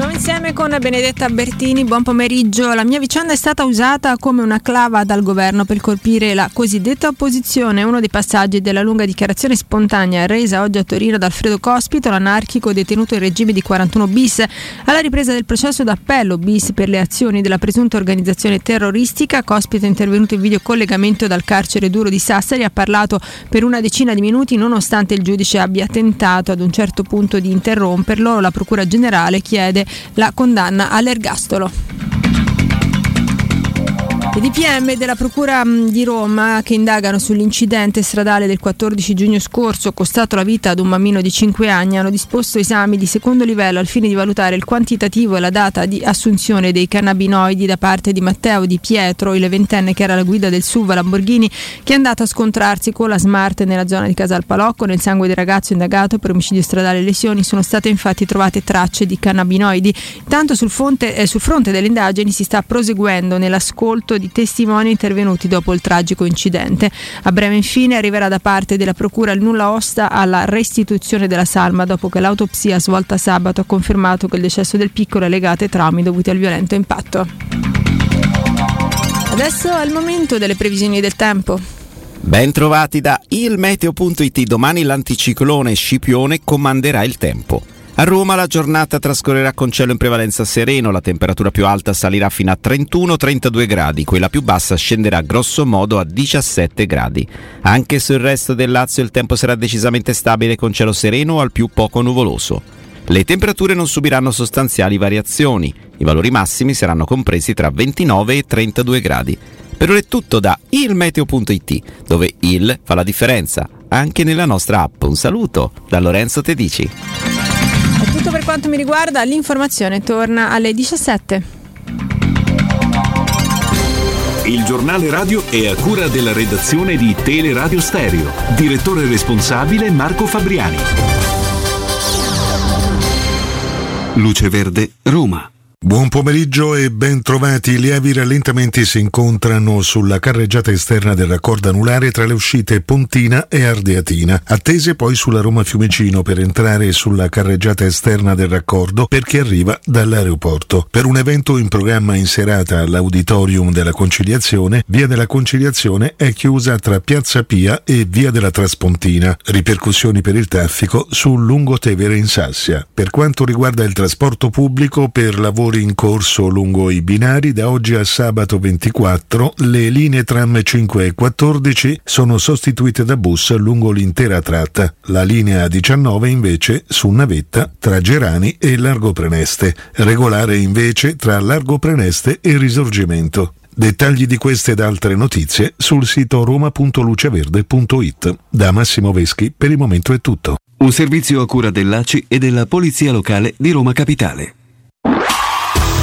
Nuovo insieme con Benedetta Bertini, buon pomeriggio. La mia vicenda è stata usata come una clava dal governo per colpire la cosiddetta opposizione, uno dei passaggi della lunga dichiarazione spontanea resa oggi a Torino da Alfredo Cospito, l'anarchico detenuto in regime di 41 bis. Alla ripresa del processo d'appello bis per le azioni della presunta organizzazione terroristica, Cospito è intervenuto in videocollegamento dal carcere duro di Sassari, ha parlato per una decina di minuti nonostante il giudice abbia tentato ad un certo punto di interromperlo. La Procura Generale chiede la condanna all'ergastolo. I DPM della Procura di Roma che indagano sull'incidente stradale del 14 giugno scorso costato la vita ad un bambino di 5 anni hanno disposto esami di secondo livello al fine di valutare il quantitativo e la data di assunzione dei cannabinoidi da parte di Matteo Di Pietro, il ventenne che era la guida del SUV Lamborghini che è andato a scontrarsi con la Smart nella zona di Casal Palocco. Nel sangue del ragazzo indagato per omicidio stradale e lesioni sono state infatti trovate tracce di cannabinoidi. Intanto sul, fonte, eh, sul fronte delle indagini si sta proseguendo nell'ascolto di testimoni intervenuti dopo il tragico incidente. A breve infine arriverà da parte della Procura il nulla osta alla restituzione della salma dopo che l'autopsia svolta sabato ha confermato che il decesso del piccolo è legato ai traumi dovuti al violento impatto. Adesso è il momento delle previsioni del tempo. Ben trovati da ilmeteo.it. Domani l'anticiclone Scipione comanderà il tempo. A Roma la giornata trascorrerà con cielo in prevalenza sereno, la temperatura più alta salirà fino a 31-32 gradi, quella più bassa scenderà grosso modo a 17 gradi. Anche sul resto del Lazio il tempo sarà decisamente stabile con cielo sereno o al più poco nuvoloso. Le temperature non subiranno sostanziali variazioni, i valori massimi saranno compresi tra 29 e 32 gradi. Per ora è tutto da ilmeteo.it, dove il fa la differenza, anche nella nostra app. Un saluto da Lorenzo Tedici. Tutto per quanto mi riguarda, l'informazione torna alle 17. Il giornale radio è a cura della redazione di Teleradio Stereo. Direttore responsabile Marco Fabriani. Luce Verde, Roma. Buon pomeriggio e ben trovati. Lievi rallentamenti si incontrano sulla carreggiata esterna del raccordo anulare tra le uscite Pontina e Ardeatina. Attese poi sulla Roma Fiumicino per entrare sulla carreggiata esterna del raccordo perché arriva dall'aeroporto. Per un evento in programma in serata all'Auditorium della Conciliazione, Via della Conciliazione è chiusa tra Piazza Pia e Via della Traspontina. Ripercussioni per il traffico sul Lungotevere in Sassia. Per quanto riguarda il trasporto pubblico per lavori in corso lungo i binari, da oggi a sabato 24 le linee tram 5 e 14 sono sostituite da bus lungo l'intera tratta. La linea 19 invece su navetta tra Gerani e Largo Preneste, regolare invece tra Largo Preneste e Risorgimento. Dettagli di queste ed altre notizie sul sito roma.luceverde.it. Da Massimo Veschi per il momento è tutto. Un servizio a cura dell'ACI e della Polizia Locale di Roma Capitale.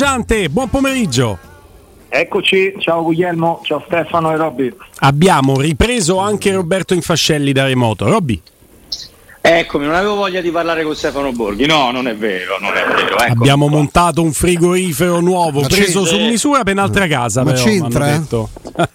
Mangiante, buon pomeriggio. Eccoci, ciao Guglielmo, ciao Stefano e Robby. Abbiamo ripreso anche Roberto Infascelli da remoto. Robby, Eccomi, non avevo voglia di parlare con Stefano Borghi. No, non è vero, non è vero. Eccomi Abbiamo qua. montato un frigorifero nuovo, Ma preso c'entra- su misura per un'altra casa. Ma però, c'entra? detto.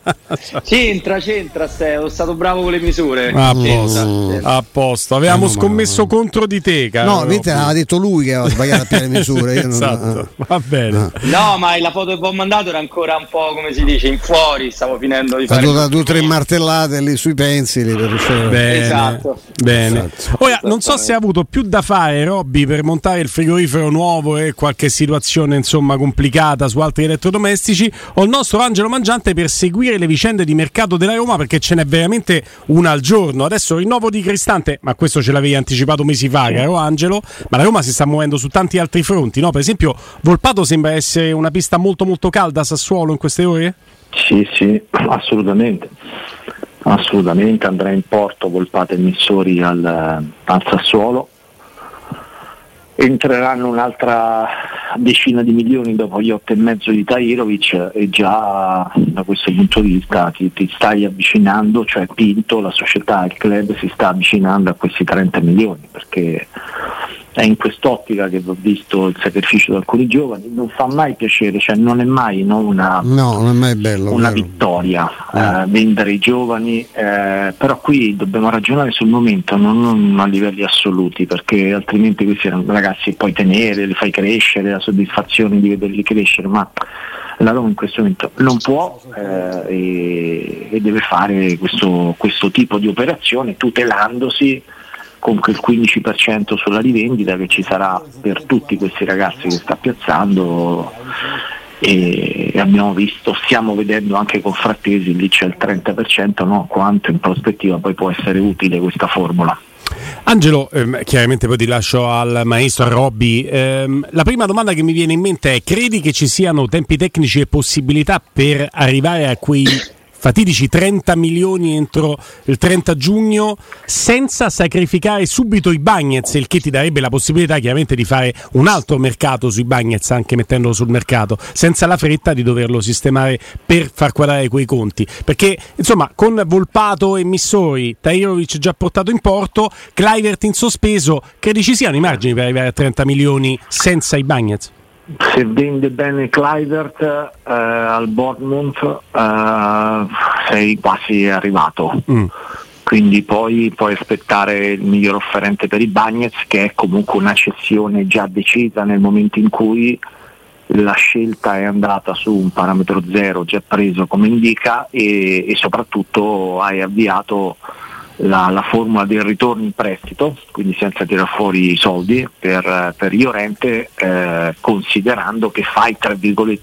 C'entra, c'entra, Stefano. Sono stato bravo con le misure. A posto, a posto. Avevamo scommesso contro di te, caro. No, mentre aveva detto lui che aveva sbagliato a piene misure. Io non- esatto, va bene. No, ma la foto che vi ho mandato era ancora un po' come si dice, in fuori. Stavo finendo di Ha fare. dato due o tre martellate lì sui pensili per riuscire Bene, Esatto. bene. Ora, non so se ha avuto più da fare, Robby, per montare il frigorifero nuovo e qualche situazione insomma complicata su altri elettrodomestici, o il nostro Angelo Mangiante per seguire le vicende di mercato della Roma, perché ce n'è veramente una al giorno. Adesso rinnovo di Cristante, ma questo ce l'avevi anticipato mesi fa, caro Angelo. Ma la Roma si sta muovendo su tanti altri fronti, no? Per esempio, Volpato sembra essere una pista molto molto calda a Sassuolo in queste ore? Sì, sì, assolutamente. Assolutamente andrà in porto Volpato e Missori al, al Sassuolo. Entreranno un'altra decina di milioni dopo gli otto e mezzo di Tairovic e già da questo punto di vista ti, ti stai avvicinando, cioè Pinto, la società, il club si sta avvicinando a questi 30 milioni perché è in quest'ottica che ho visto il sacrificio di alcuni giovani, non fa mai piacere, cioè non è mai no, una, No, non è mai bello. una vittoria eh, vendere i giovani, eh, però qui dobbiamo ragionare sul momento, non, non a livelli assoluti, perché altrimenti questi ragazzi puoi tenere, li fai crescere, la soddisfazione di vederli crescere, ma la Roma in questo momento non può eh, e, e deve fare questo, questo tipo di operazione tutelandosi con quel 15% sulla rivendita che ci sarà per tutti questi ragazzi che sta piazzando e abbiamo visto, stiamo vedendo anche con Frattesi, lì c'è il 30%, no? quanto in prospettiva poi può essere utile questa formula. Angelo, ehm, chiaramente poi ti lascio al maestro, a Robby. Ehm, la prima domanda che mi viene in mente è: credi che ci siano tempi tecnici e possibilità per arrivare a quei fatidici 30 milioni entro il 30 giugno senza sacrificare subito i Bagnets, il che ti darebbe la possibilità chiaramente di fare un altro mercato sui Bagnets, anche mettendolo sul mercato, senza la fretta di doverlo sistemare per far quadrare quei conti. Perché insomma, con Volpato e Missori, Tairovic già portato in porto, Clivert in sospeso, credi ci siano i margini per arrivare a 30 milioni senza i Bagnets? Se vende bene Clivert eh, al Bournemouth eh, sei quasi arrivato. Quindi poi puoi aspettare il miglior offerente per i Bagnets che è comunque una cessione già decisa nel momento in cui la scelta è andata su un parametro zero già preso come indica e, e soprattutto hai avviato la, la formula del ritorno in prestito, quindi senza tirare fuori i soldi per, per Iorente, eh, considerando che fai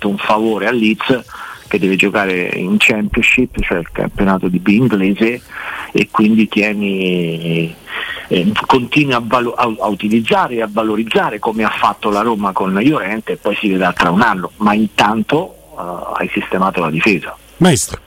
un favore al Leeds che deve giocare in Championship, cioè il campionato di B inglese, e quindi tieni, eh, continui a, valo- a- a utilizzare e a valorizzare come ha fatto la Roma con Iorente e poi si vedrà tra un anno, ma intanto eh, hai sistemato la difesa. Maestro.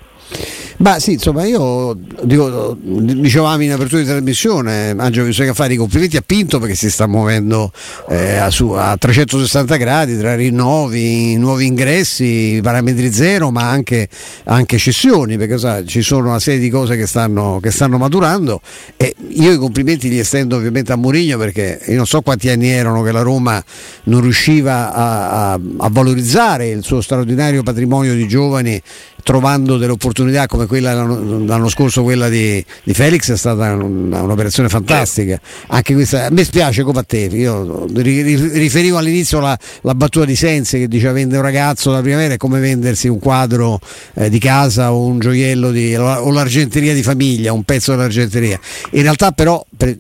Ma sì, insomma, io dico, dicevamo in apertura di trasmissione, Angelo bisogna fare i complimenti a Pinto perché si sta muovendo eh, a, su- a 360 gradi tra rinnovi, nuovi ingressi, parametri zero, ma anche, anche cessioni, perché sai, ci sono una serie di cose che stanno, che stanno maturando e io i complimenti li estendo ovviamente a Mourinho perché io non so quanti anni erano che la Roma non riusciva a, a- a valorizzare il suo straordinario patrimonio di giovani trovando delle opportunità come quella l'anno, l'anno scorso, quella di, di Felix è stata un- un'operazione fantastica. Anche questa, a me spiace come a te, io ri- ri- riferivo all'inizio la, la battuta di Sensi che diceva vendere un ragazzo da primavera è come vendersi un quadro eh, di casa o un gioiello di, o l'argenteria di famiglia, un pezzo dell'argenteria. In realtà però, per,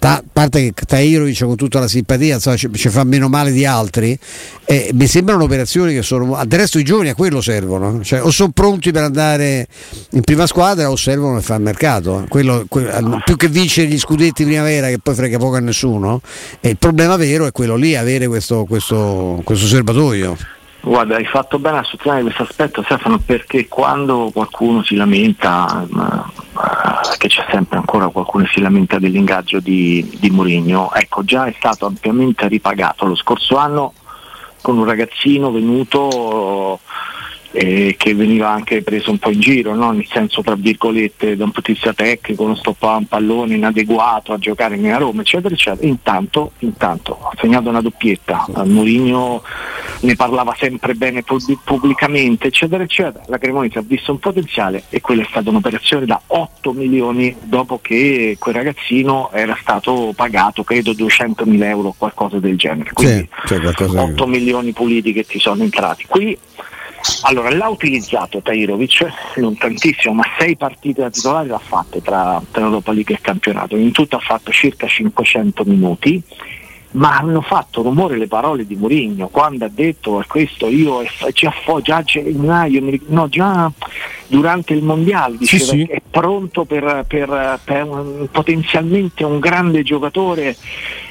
a parte che Tairovic con tutta la simpatia insomma, ci, ci fa meno male di altri, eh, mi sembrano operazioni che sono... Del resto i giovani a quello servono, cioè, o sono pronti per andare in prima squadra o servono fare il mercato. Quello, que- più che vincere gli scudetti primavera che poi frega poco a nessuno, e il problema vero è quello lì, avere questo, questo, questo serbatoio. Guarda, hai fatto bene a sottolineare questo aspetto Stefano perché quando qualcuno si lamenta, eh, che c'è sempre ancora qualcuno che si lamenta dell'ingaggio di, di Mourinho, ecco già è stato ampiamente ripagato lo scorso anno con un ragazzino venuto eh, che veniva anche preso un po' in giro, no? nel senso tra virgolette da un punto di vista tecnico, non stoppava un pallone inadeguato a giocare nella Roma, eccetera, eccetera. Intanto, intanto ha segnato una doppietta, Mourinho ne parlava sempre bene pub- pubblicamente, eccetera, eccetera. La Cremonese ha visto un potenziale e quella è stata un'operazione da 8 milioni dopo che quel ragazzino era stato pagato, credo 200 mila euro o qualcosa del genere. Quindi Sì, cioè qualcosa 8 milioni puliti che ti sono entrati. Qui allora l'ha utilizzato Tairovic, non tantissimo, ma sei partite da titolare l'ha fatte tra, tra Europa League e campionato. In tutto ha fatto circa 500 minuti, ma hanno fatto rumore le parole di Mourinho quando ha detto "E questo io e- già, fo- già a gennaio, no, già durante il mondiale diceva sì. che è pronto per, per- per potenzialmente un grande giocatore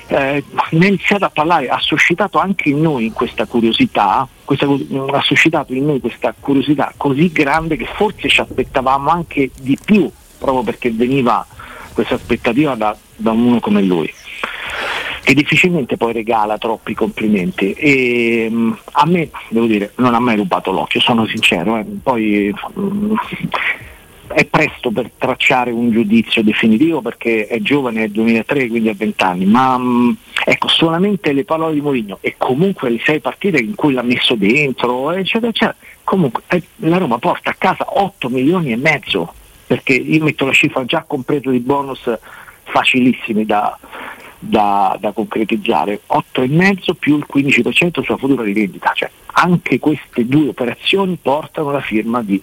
eh, ne ha iniziato a parlare, ha suscitato anche in noi questa curiosità, questa, ha suscitato in noi questa curiosità così grande che forse ci aspettavamo anche di più, proprio perché veniva questa aspettativa da, da uno come lui che difficilmente poi regala troppi complimenti e mh, a me devo dire non ha mai rubato l'occhio sono sincero eh. poi mh, è presto per tracciare un giudizio definitivo perché è giovane, è 2003 quindi ha 20 anni ma mh, ecco solamente le parole di Mourinho e comunque le sei partite in cui l'ha messo dentro eccetera eccetera comunque eh, la Roma porta a casa 8 milioni e mezzo perché io metto la cifra già completo di bonus facilissimi da, da, da concretizzare 8,5 più il 15% sulla futura rivendita cioè anche queste due operazioni portano la firma di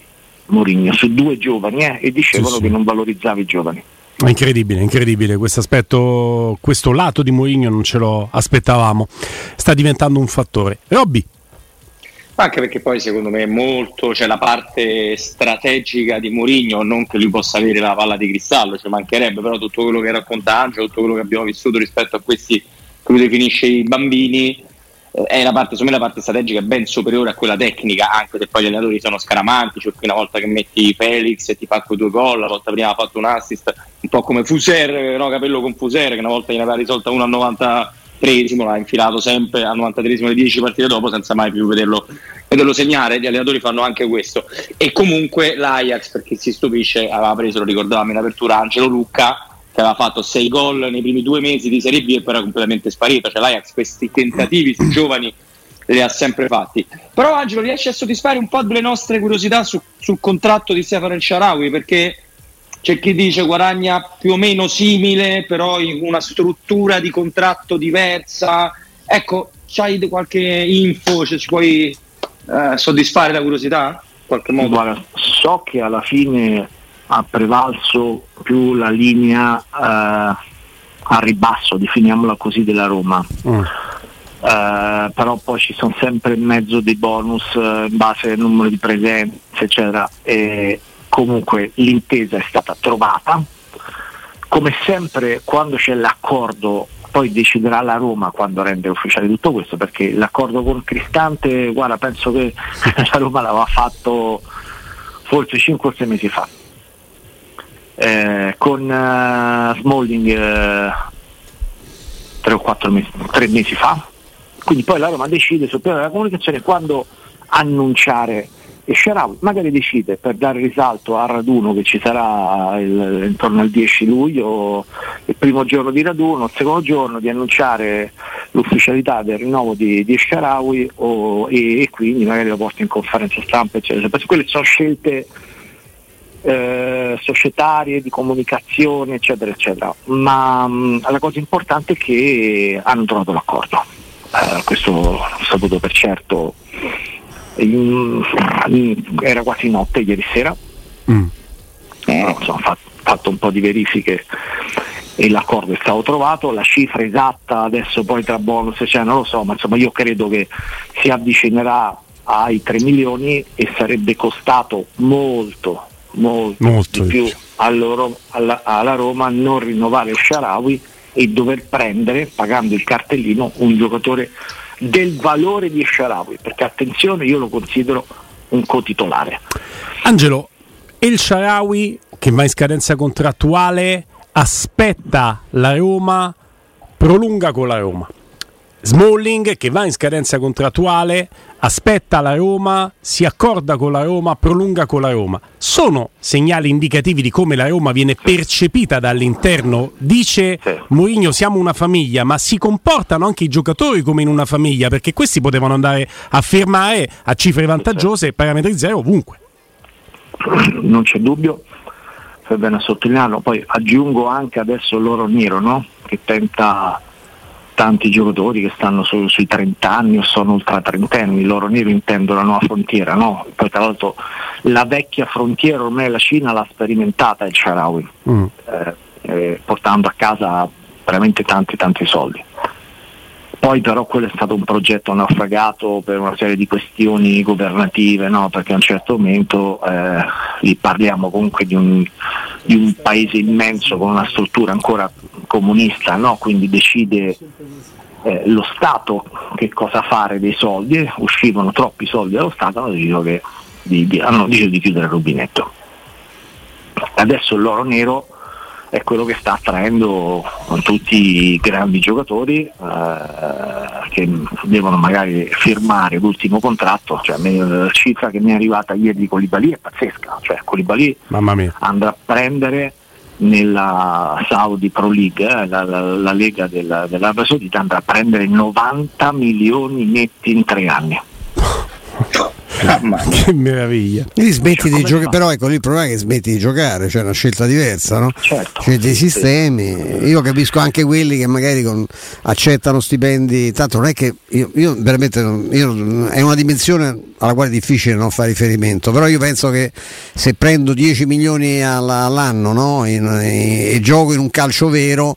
Mourinho su due giovani eh, e dicevano Sì, sì. che non valorizzavi i giovani È incredibile, incredibile. Questo aspetto, questo lato di Mourinho non ce lo aspettavamo. Sta diventando un fattore. Robby, Anche perché poi secondo me è molto c'è la parte strategica di Mourinho, non che lui possa avere la palla di cristallo, ci mancherebbe, però tutto quello che racconta Angelo, tutto quello che abbiamo vissuto rispetto a questi che lui definisce i bambini, è la parte, la parte strategica è ben superiore a quella tecnica, anche se poi gli allenatori sono scaramantici, perché una volta che metti Felix e ti fa quei due gol, la volta prima ha fatto un assist, un po' come Fuser, no, capello con Fuser, che una volta gliene aveva risolta uno al 93 l'ha infilato sempre al 93 le 10 partite dopo senza mai più vederlo, vederlo segnare, gli allenatori fanno anche questo. E comunque l'Ajax, perché si stupisce, aveva preso, lo ricordavamo in apertura, Angelo Lucca, che aveva fatto 6 gol nei primi due mesi di Serie B e poi era completamente sparito. Cioè l'Ajax questi tentativi sui giovani li ha sempre fatti. Però Angelo riesce a soddisfare un po' delle nostre curiosità su- sul contratto di Stefano El Sharawi perché c'è chi dice guadagna più o meno simile, però in una struttura di contratto diversa. Ecco, c'hai qualche info, cioè, ci puoi eh, soddisfare la curiosità? In qualche modo? Guarda, so che alla fine ha prevalso più la linea eh, a ribasso, definiamola così, della Roma. Eh, però poi ci sono sempre in mezzo dei bonus eh, in base al numero di presenze, eccetera. E comunque l'intesa è stata trovata. Come sempre, quando c'è l'accordo, poi deciderà la Roma quando rende ufficiale tutto questo, perché l'accordo con Cristante, guarda, penso che la Roma l'aveva fatto forse 5 o 6 mesi fa. Eh, con eh, Smalling eh, 3 o 4 mesi, 3 mesi fa. Quindi poi la Roma decide sul piano della comunicazione quando annunciare e Sharawi magari decide per dare risalto al raduno che ci sarà il- intorno al 10 luglio, il primo giorno di raduno, il secondo giorno di annunciare l'ufficialità del rinnovo di, di Sharawi e, e quindi magari lo porta in conferenza stampa, eccetera. Quelle sono scelte eh, societarie, di comunicazione, eccetera, eccetera. Ma mh, la cosa importante è che hanno trovato l'accordo. Eh, questo l'ho saputo per certo. In- in- era quasi notte ieri sera. Eh, insomma, fa- fatto un po' di verifiche e l'accordo è stato trovato, la cifra esatta adesso poi tra bonus cioè, non lo so, ma insomma io credo che si avvicinerà ai 3 milioni e sarebbe costato molto, molto, Molto di più alla, alla Roma non rinnovare Sharawi e dover prendere, pagando il cartellino, un giocatore del valore di Sharawi, perché attenzione io lo considero un cotitolare. Angelo, El Sharawi che va in scadenza contrattuale aspetta la Roma, prolunga con la Roma. Smalling che va in scadenza contrattuale, aspetta la Roma, si accorda con la Roma, prolunga con la Roma. Sono segnali indicativi di come la Roma viene percepita dall'interno. Dice Mourinho siamo una famiglia, ma si comportano anche i giocatori come in una famiglia, perché questi potevano andare a firmare a cifre vantaggiose e parametri zero ovunque. non c'è dubbio, fai bene a sottolinearlo. Poi aggiungo anche adesso loro Nero, no? che tenta tanti giocatori che stanno su- sui 30 anni o sono ultra trentenni, loro Nero intendo la nuova frontiera, no? poi tra l'altro la vecchia frontiera ormai la Cina l'ha sperimentata il Sharawi, Mm. eh, eh, portando a casa veramente tanti tanti soldi. Poi però quello è stato un progetto naufragato per una serie di questioni governative, no? perché a un certo momento eh, lì parliamo comunque di un, di un paese immenso con una struttura ancora comunista, no? quindi decide eh, lo Stato che cosa fare dei soldi, eh, uscivano troppi soldi dallo Stato, hanno deciso, che- di, di- hanno deciso di chiudere il rubinetto. Adesso l'oro nero è quello che sta attraendo tutti i grandi giocatori eh, che devono magari firmare l'ultimo contratto, cioè la cifra che mi è arrivata ieri di Colibali è pazzesca, cioè Colibali andrà a prendere nella Saudi Pro League, eh, la, la- la lega della- dell'Arabia Saudita, andrà a prendere 90 milioni netti in tre anni. che meraviglia. Lì smetti di giocare, però ecco lì il problema è che smetti di giocare, cioè è una scelta diversa, no? Certo. C'è dei sistemi, io capisco anche quelli che magari con- accettano stipendi, tanto non è che io, io veramente io- è una dimensione alla quale è difficile non fare riferimento, però io penso che se prendo 10 milioni alla- all'anno no? In- e, e gioco in un calcio vero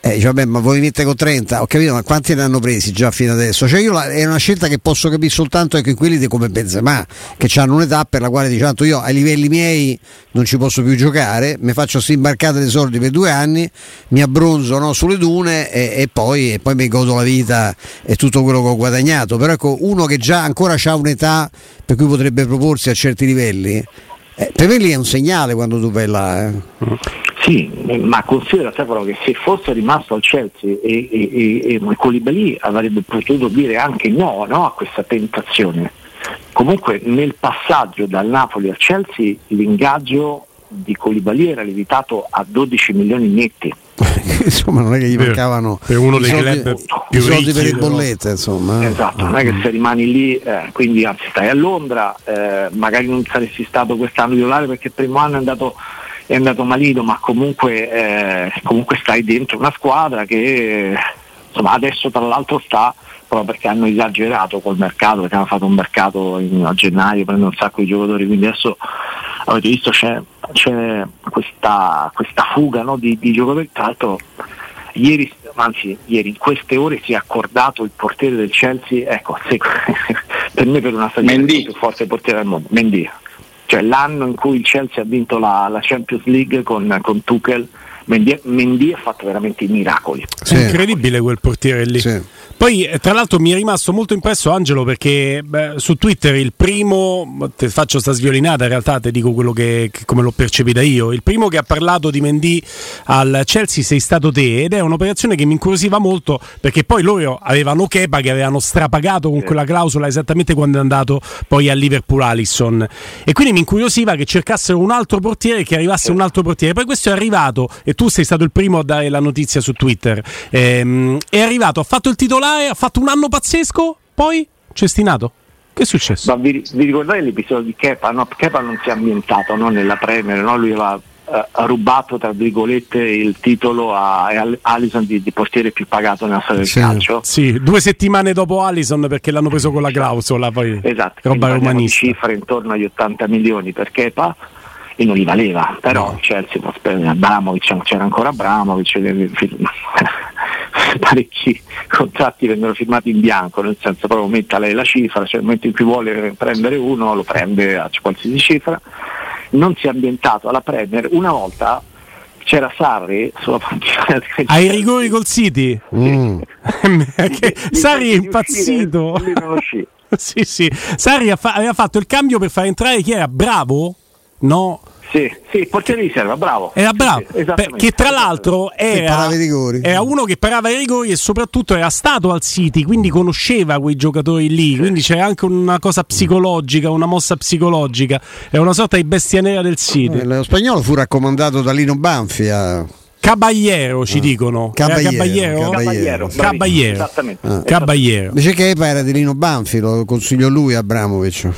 eh, dice, vabbè, ma voi venite con 30, ho capito, ma quanti ne hanno presi già fino adesso? Cioè io la- è una scelta che posso capire soltanto in quelli di come Benzema, che hanno un'età per la quale dice, tanto io ai livelli miei non ci posso più giocare, mi faccio sta imbarcata dei soldi per due anni, mi abbronzo no, sulle dune e, e poi, e poi mi godo la vita e tutto quello che ho guadagnato. Però ecco, uno che già ancora ha un'età per cui potrebbe proporsi a certi livelli, per me lì è un segnale quando tu vai là. eh. Sì, ma considera Stefano che se fosse rimasto al Chelsea e, e, e, e Koulibaly avrebbe potuto dire anche no, no a questa tentazione. Comunque nel passaggio dal Napoli al Chelsea l'ingaggio di Koulibaly era limitato a 12 milioni netti. insomma non è che gli mancavano per uno i dei soldi, club i più soldi per le bollette insomma eh. Esatto, non è che se rimani lì, eh, quindi anzi stai a Londra, eh, magari non saresti stato quest'anno titolare perché il primo anno è andato, è andato malino, ma comunque, eh, comunque stai dentro una squadra che insomma, adesso tra l'altro sta proprio perché hanno esagerato col mercato, perché hanno fatto un mercato in- a gennaio, prendono un sacco di giocatori, quindi adesso avete visto c'è, c'è questa, questa fuga no, di, di giocatori, tra l'altro ieri, anzi ieri, in queste ore si è accordato il portiere del Chelsea, ecco, se- per me per una stagione Mendy. il più forte portiere del mondo, Mendy. Cioè l'anno in cui il Chelsea ha vinto la, la Champions League con, con Tuchel, Mendy, Mendy ha fatto veramente i miracoli. È incredibile quel portiere lì. Poi, eh, tra l'altro, mi è rimasto molto impresso Angelo perché beh, su Twitter il primo, ti faccio sta sviolinata, in realtà ti dico quello che, che- come l'ho percepita io. Il primo che ha parlato di Mendy al Chelsea sei stato te ed è un'operazione che mi incuriosiva molto perché poi loro avevano Kepa che avevano strapagato con quella clausola esattamente quando è andato poi a Liverpool Allison. E quindi mi incuriosiva che cercassero un altro portiere, che arrivasse un altro portiere. Poi questo è arrivato, e tu sei stato il primo a dare la notizia su Twitter. Ehm, è arrivato, ha fatto il titolare, ha fatto un anno pazzesco, poi cestinato. Che è successo? Ma vi, vi ricordate l'episodio di Kepa? No, Kepa non si è ambientato no, nella Premier, no? lui aveva eh, rubato tra virgolette il titolo a, a Allison di, di portiere più pagato nella storia del calcio. Sì, due settimane dopo Allison perché l'hanno preso con la clausola. Poi Esatto, roba romanista. cifre intorno agli 80 milioni per Kepa e non li valeva, però il Chelsea può spendere Abramovic, c'era ancora Abramovic, fi- parecchi contratti vennero firmati in bianco, nel senso proprio metta lei la cifra, cioè nel momento in cui vuole prendere uno lo prende a qualsiasi cifra, non si è ambientato alla Premier, una volta c'era Sarri sulla panchina Ai rigori col City? Che- Sarri è impazzito. sì, sì. Sarri aveva fatto il cambio per far entrare chi era? Bravo? No. Sì, sì, portiere di riserva, bravo. Era bravo, Sì, che tra l'altro era, parava i rigori. era uno che parava i rigori e soprattutto era stato al City, quindi conosceva quei giocatori lì, quindi c'era anche una cosa psicologica, una mossa psicologica, è una sorta di bestia nera del City. Eh, Lo spagnolo fu raccomandato da Lino Banfi a Caballero ci dicono. Era Caballero, Caballero? Caballero, Caballero. Esattamente. Ah. Caballero. Invece Kepa era di Lino Banfi, lo consiglio lui Abramovic.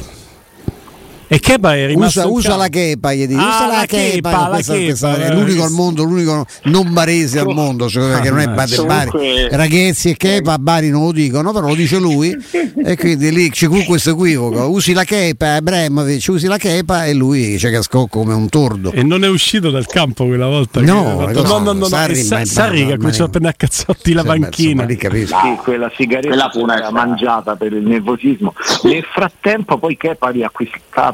E Kepa è rimasto Usa, usa la Kepa, gli dici, Ah, usa la, la Kepa, Kepa, la questa- Kepa, questa- è eh, l'unico al mondo, l'unico non barese al mondo, secondo me, che non è Bade Bari. Comunque- Ragazzi e Kepa a Bari non lo dicono, però lo dice lui e quindi lì c'è questo equivoco. Usi la Kepa, Abramovic, usi la Kepa e lui ci cascò come un tordo. E non è uscito dal campo quella volta. No, che no, no, no, no, Sarri, Sa- ma- Sarri che ha cominciato a prendere a cazzotti la Cioè, panchina. lì capisco. Sì, quella sigaretta Quella era mangiata per il nervosismo. Nel frattempo poi Kepa ha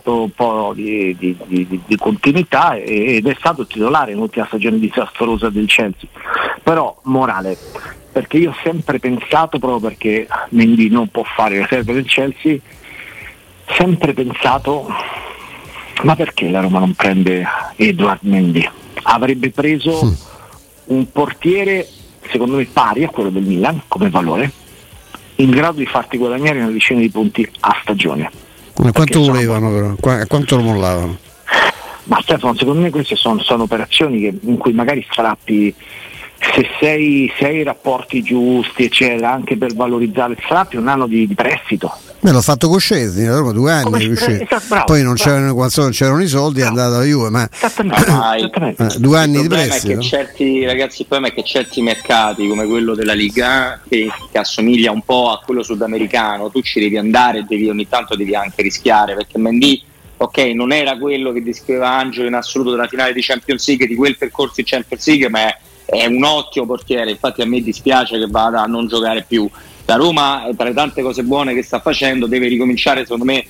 riacquistato un po' di, di- di- di- continuità ed è stato titolare in ultima stagione disastrosa del Chelsea. Però morale, perché io ho sempre pensato, proprio perché Mendy non può fare le serve del Chelsea, sempre pensato ma perché la Roma non prende Edward Mendy? Avrebbe preso un portiere secondo me pari a quello del Milan come valore, in grado di farti guadagnare una decina di punti a stagione. Ma quanto sono- volevano però? Qua- Quanto lo mollavano? Ma Stefano, secondo me queste sono, sono operazioni che- in cui magari strappi se sei, se hai i rapporti giusti, eccetera, anche per valorizzare strappi un anno di, di prestito. Beh, l'ho fatto con Scesni, la Roma due anni esatto, bravo, Poi non bravo. c'erano, quando non c'erano i soldi, è andato alla Juve, ma eh, due anni il di problema è prestito. che certi ragazzi, il problema è che certi mercati come quello della Liga che, che assomiglia un po' a quello sudamericano, tu ci devi andare e devi, ogni tanto devi anche rischiare perché Mendy ok non era quello che descriveva Angelo in assoluto della finale di Champions League di quel percorso in Champions League ma è, è un ottimo portiere. Infatti a me dispiace che vada a non giocare più la Roma tra le tante cose buone che sta facendo deve ricominciare secondo me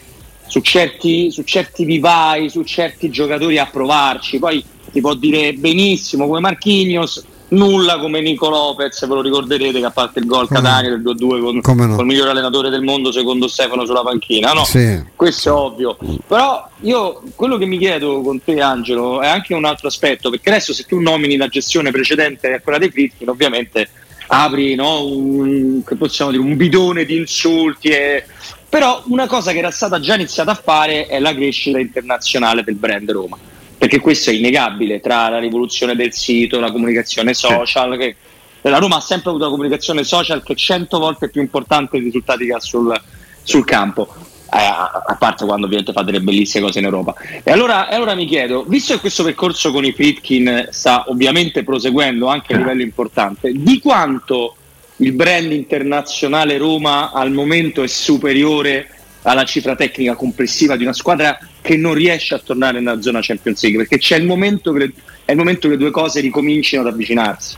su certi, su certi vivai, su certi giocatori a provarci. Poi si può dire benissimo come Marquinhos, nulla come Nico Lopez, ve lo ricorderete che a parte il gol Come- Catania del 2-2 con, no. col miglior allenatore del mondo secondo Stefano sulla panchina, no? Sì. Questo è ovvio. Però io quello che mi chiedo con te Angelo è anche un altro aspetto, perché adesso se tu nomini la gestione precedente a quella dei Fritkin, ovviamente apri no, un, che possiamo dire, un bidone di insulti. e- Però una cosa che era stata già iniziata a fare è la crescita internazionale del brand Roma. Perché questo è innegabile tra la rivoluzione del sito, la comunicazione social. Che la Roma ha sempre avuto una comunicazione social che è cento volte più importante dei risultati che ha sul, sul campo. Eh, a a parte quando ovviamente fa delle bellissime cose in Europa. E allora, allora mi chiedo, visto che questo percorso con i Fritkin sta ovviamente proseguendo anche a livello importante, di quanto il brand internazionale Roma al momento è superiore alla cifra tecnica complessiva di una squadra che non riesce a tornare nella zona Champions League? Perché c'è il momento che le, è il momento che le due cose ricomincino ad avvicinarsi.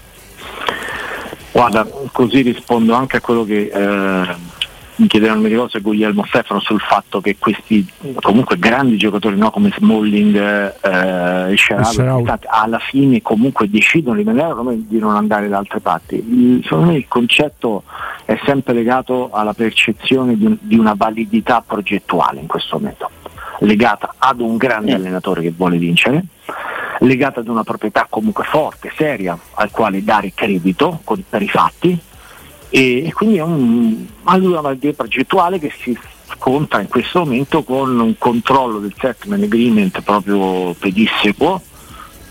Guarda, così rispondo anche a quello che eh, mi chiedevano mi ricordo Guglielmo Stefano sul fatto che questi comunque grandi giocatori no, come Smalling eh, e Sharawi, Shaarawy. alla fine comunque decidono di rimanere a Roma e di non andare da altre parti. Il- secondo me il concetto è sempre legato alla percezione di, un- di una validità progettuale in questo momento, legata ad un grande allenatore che vuole vincere, legata ad una proprietà comunque forte, seria, al quale dare credito con- per i fatti e, e quindi è un, una validità progettuale che si scontra in questo momento con un controllo del settlement agreement proprio pedissequo,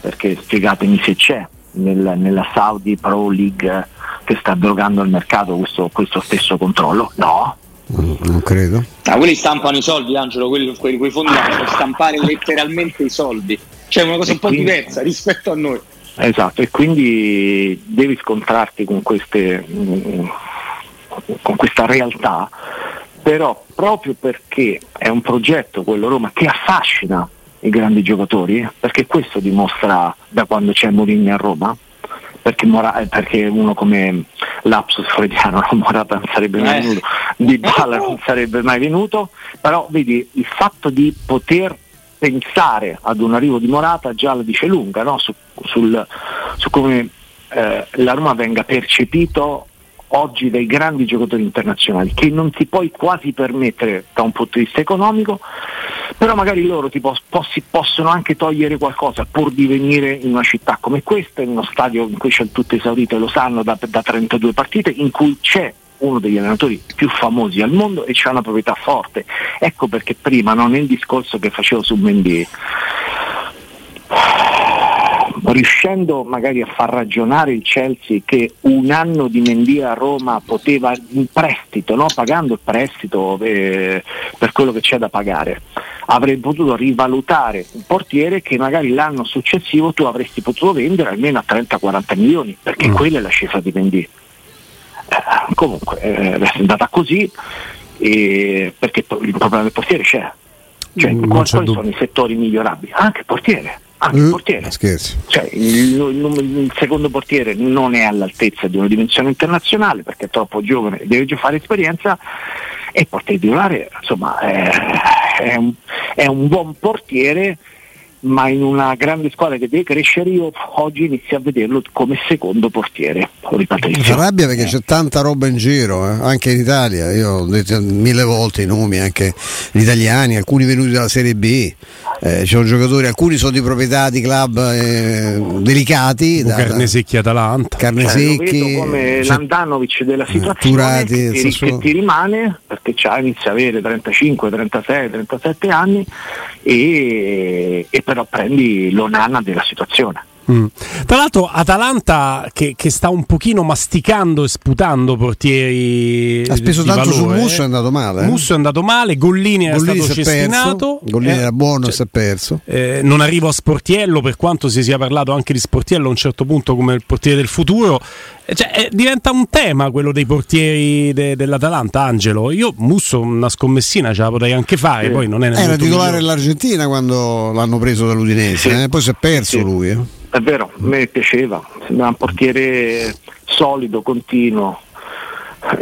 perché spiegatemi se c'è nel- nella Saudi Pro League che sta drogando il mercato questo, questo stesso controllo? No, Non credo. Ah, quelli stampano i soldi, Angelo, quelli, quelli- quei fondi vanno per stampare letteralmente i soldi. Cioè una cosa un po' quindi- diversa rispetto a noi. Esatto, e quindi devi scontrarti con, queste, con questa realtà, però proprio perché è un progetto, quello Roma, che affascina i grandi giocatori, perché questo dimostra da quando c'è Mourinho a Roma, perché, Mora- eh, perché uno come Lapsus Freudiano, no? Morata non sarebbe mai Eh. venuto, Di Bala non sarebbe mai venuto, però vedi il fatto di poter pensare ad un arrivo di Morata già la dice lunga no? su, sul- su come eh, la Roma venga percepito oggi dai grandi giocatori internazionali che non ti puoi quasi permettere da un punto di vista economico però magari loro ti pos- possi- possono anche togliere qualcosa pur di venire in una città come questa, in uno stadio in cui c'è tutto esaurito e lo sanno da, da 32 partite, in cui c'è uno degli allenatori più famosi al mondo e c'è una proprietà forte. Ecco perché prima no, nel discorso che facevo su Mendy riuscendo magari a far ragionare il Chelsea che un anno di Mendy a Roma poteva in prestito, no? pagando il prestito eh, per quello che c'è da pagare, avrei potuto rivalutare un portiere che magari l'anno successivo tu avresti potuto vendere almeno a 30-40 milioni, perché Mm. quella è la cifra di Mendy. Eh, comunque eh, è andata così e- perché il problema del portiere c'è. Cioè, Mm, quali sono i settori migliorabili? Anche il portiere. Anche il Mm, portiere. Scherzi. Cioè, il, il- il secondo portiere non è all'altezza di una dimensione internazionale perché è troppo giovane, deve già fare esperienza e il portiere titolare insomma è, è un, è un buon portiere ma in una grande squadra che deve crescere io oggi inizio a vederlo come secondo portiere Mi fa rabbia perché c'è tanta roba in giro, eh, anche in Italia. Io ho detto mille volte i nomi, anche gli italiani, alcuni venuti dalla Serie B. Eh, ci sono giocatori, alcuni sono di proprietà di club eh, delicati. da- Carne secchi Atalanta. Carne Cioè, lo secchi. vedo come cioè, l'Andanovic della situazione Turati, che, ti, che ti rimane perché inizia a avere 35, 36, 37 anni e, e però prendi l'onana della situazione. Mm. Tra l'altro Atalanta che, che sta un pochino masticando e sputando portieri ha speso di tanto valore, su Musso, è andato male. eh. Musso è andato male, Gollini era Gollini stato è perso, cestinato. Gollini Eh, era buono e si è perso. eh, non arrivo a Sportiello per quanto si sia parlato anche di Sportiello a un certo punto come il portiere del futuro Eh, cioè, eh, diventa un tema quello dei portieri de- dell'Atalanta Angelo io Musso una scommessina ce la potrei anche fare Sì. poi non è Era titolare dell'Argentina quando l'hanno preso dall'Udinese, Sì. eh, poi si è perso Sì. lui. È vero, a me piaceva, sembrava un portiere solido, continuo.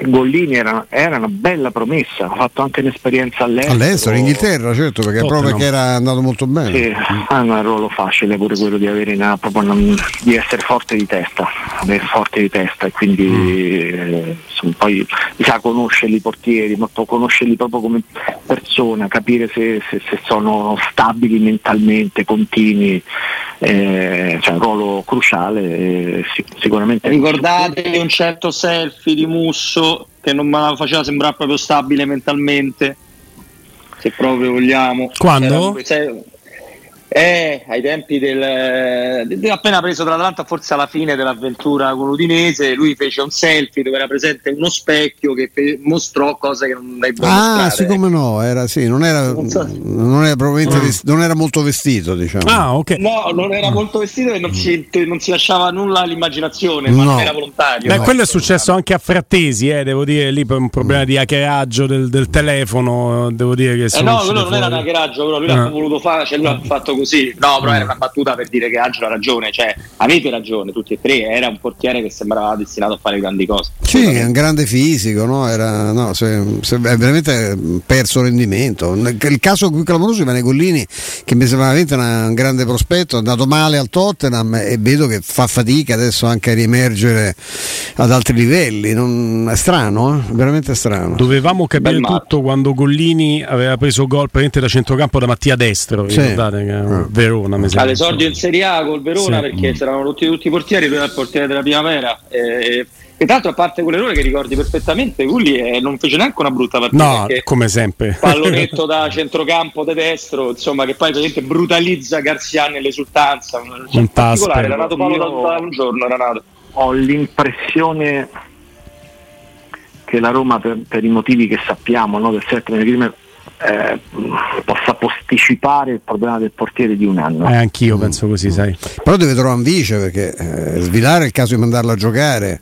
Gollini era, era una bella promessa, ha fatto anche un'esperienza all'estero. All'estero, in Inghilterra, certo, perché Tottenham. proprio che era andato molto bene. Sì, ha un ruolo facile pure quello di avere una- proprio una- di essere forte di testa, avere forte di testa e quindi eh, insomma, poi bisogna conoscerli i portieri, ma poi conoscerli proprio come persona, capire se, se- se sono stabili mentalmente, continui, eh, cioè un ruolo cruciale, eh, sic- sicuramente. Ricordatevi un certo selfie di Musso che non me la faceva sembrare proprio stabile mentalmente, se proprio vogliamo. Quando? Sai- Eh, ai tempi del, de- de- appena preso dall'Atalanta, forse alla fine dell'avventura con l'Udinese, lui fece un selfie dove era presente uno specchio che fe- mostrò cose che non dai buoni Ah, mostrare. sì, come no, era, sì, non, era, Non so. non era probabilmente vest- non era molto vestito, diciamo. ah ok No, non era molto vestito e non si, non si lasciava nulla all'immaginazione, ma No. non era volontario. Beh, quello è successo anche a Frattesi, eh, devo dire, lì per un problema di hackeraggio del, del telefono, devo dire che Eh no, quello non era un fuori. hackeraggio, quello lui Ah. l'ha voluto fare, cioè lui l'ha fatto così. No, però era una battuta per dire che Angelo ha ragione, cioè avete ragione tutti e tre, era un portiere che sembrava destinato a fare grandi cose. Sì, è un grande fisico, no? Era, no, se- se- è veramente perso rendimento. Il caso più clamoroso è Gollini, che mi sembra veramente una- un grande prospetto, è andato male al Tottenham e vedo che fa fatica adesso anche a riemergere ad altri livelli. Non- è strano, eh? veramente strano. Dovevamo capire tutto quando Gollini aveva preso gol praticamente da centrocampo da Mattia Destro, Sì. ricordate che era Verona mi sembra. All'esordio in Serie A col Verona Sì. perché c'erano tutti, tutti i portieri, lui era il portiere della primavera. E, e tra l'altro, a parte quell'errore che ricordi perfettamente, Gulli eh, non fece neanche una brutta partita. No, come sempre. pallonetto da centrocampo da destro, insomma, che poi praticamente brutalizza Garzia nell'esultanza. Cioè, Un particolare, era nato Paolo da, da un giorno, era nato. Ho l'impressione che la Roma, per, per i motivi che sappiamo no, del settimo eh, possa posticipare il problema del portiere di un anno. Eh, anch'io penso così, sai. Però deve trovare un vice perché eh, svilare è il caso di mandarlo a giocare.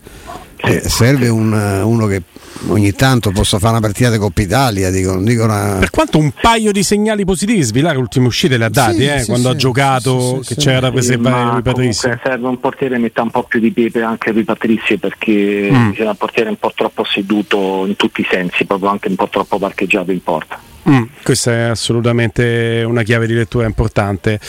Eh, serve un, eh, uno che ogni tanto possa fare una partita di Coppa Italia, dico, non dico una. Per quanto un paio di segnali positivi Svilare ultime uscite le ha dati, Sì, eh, sì, quando sì, ha giocato che sì. c'era da ma lui Patrizio. serve un portiere che metta un po' più di pepe anche lui Patrizio perché Mm. c'è un portiere un po' troppo seduto in tutti i sensi, proprio anche un po' troppo parcheggiato in porta. Mm, questa è assolutamente una chiave di lettura importante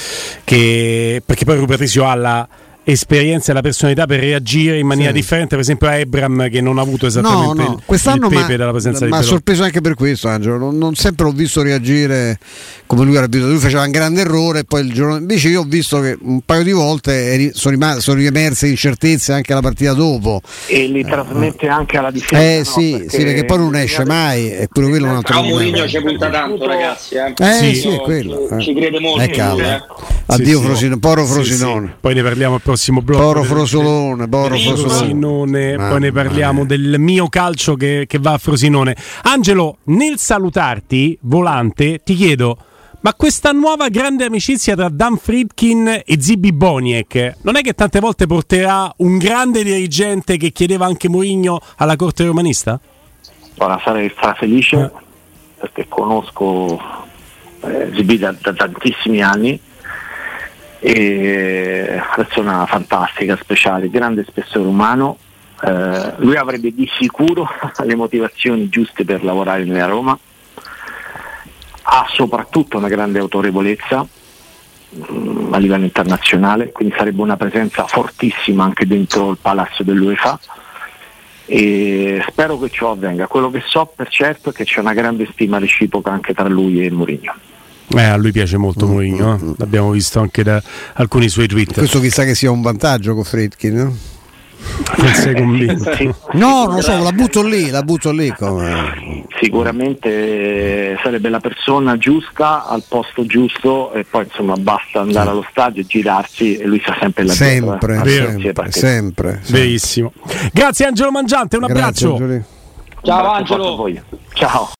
che- perché poi Rui Patrizio ha la, esperienza e la personalità per reagire in maniera Sì. differente, per esempio a Ebram che non ha avuto No, esattamente no, il, quest'anno il ma, pepe della presenza di ma sorpreso anche per questo Angelo, non, non sempre l'ho visto reagire come lui era abituato, lui faceva un grande errore e poi il giorno invece io ho visto che un paio di volte sono, rima- sono riemerse incertezze anche la partita dopo. E li trasmette anche alla difesa. Eh no? sì, sì, perché poi non esce mai e pure quello è un altro Però Mourinho ci punta tanto, ragazzi. Eh, Eh sì, Io- è quello. eh. Ci crede molto. Eh, eh. Addio Sì, sì. Frosino, poro Sì, Frosinone. sì. Poi ne parliamo al prossimo blocco. Poro del- Frosolone, Poro del Frosolone. Poi ne parliamo del mio calcio che, che va a Frosinone. Angelo, nel salutarti, volante, ti chiedo, ma questa nuova grande amicizia tra Dan Friedkin e Zibi Boniek non è che tante volte porterà un grande dirigente che chiedeva anche Mourinho alla corte romanista? Ora sarei strafelice perché conosco eh, Zibi da, da tantissimi anni e una persona fantastica, speciale, grande spessore umano. Eh, lui avrebbe di sicuro le motivazioni giuste per lavorare nella Roma, ha soprattutto una grande autorevolezza mm, a livello internazionale, quindi sarebbe una presenza fortissima anche dentro il palazzo dell'UEFA e spero che ciò avvenga. Quello che so per certo è che c'è una grande stima reciproca anche tra lui e Mourinho. Eh, a lui piace molto Mourinho, eh. l'abbiamo visto anche da alcuni suoi tweet. Questo chissà che sia un vantaggio con Fredkin, no? Non sei convinto? No, non lo so, la butto lì, la butto lì come... Sicuramente eh, sarebbe la persona giusta al posto giusto e poi insomma basta andare allo stadio, girarsi e lui sa sempre la Sempre, eh. Sì, sempre, sempre. Verissimo. Grazie Angelo Mangiante, un Grazie, abbraccio. Angiolino. Ciao Angelo. Ciao.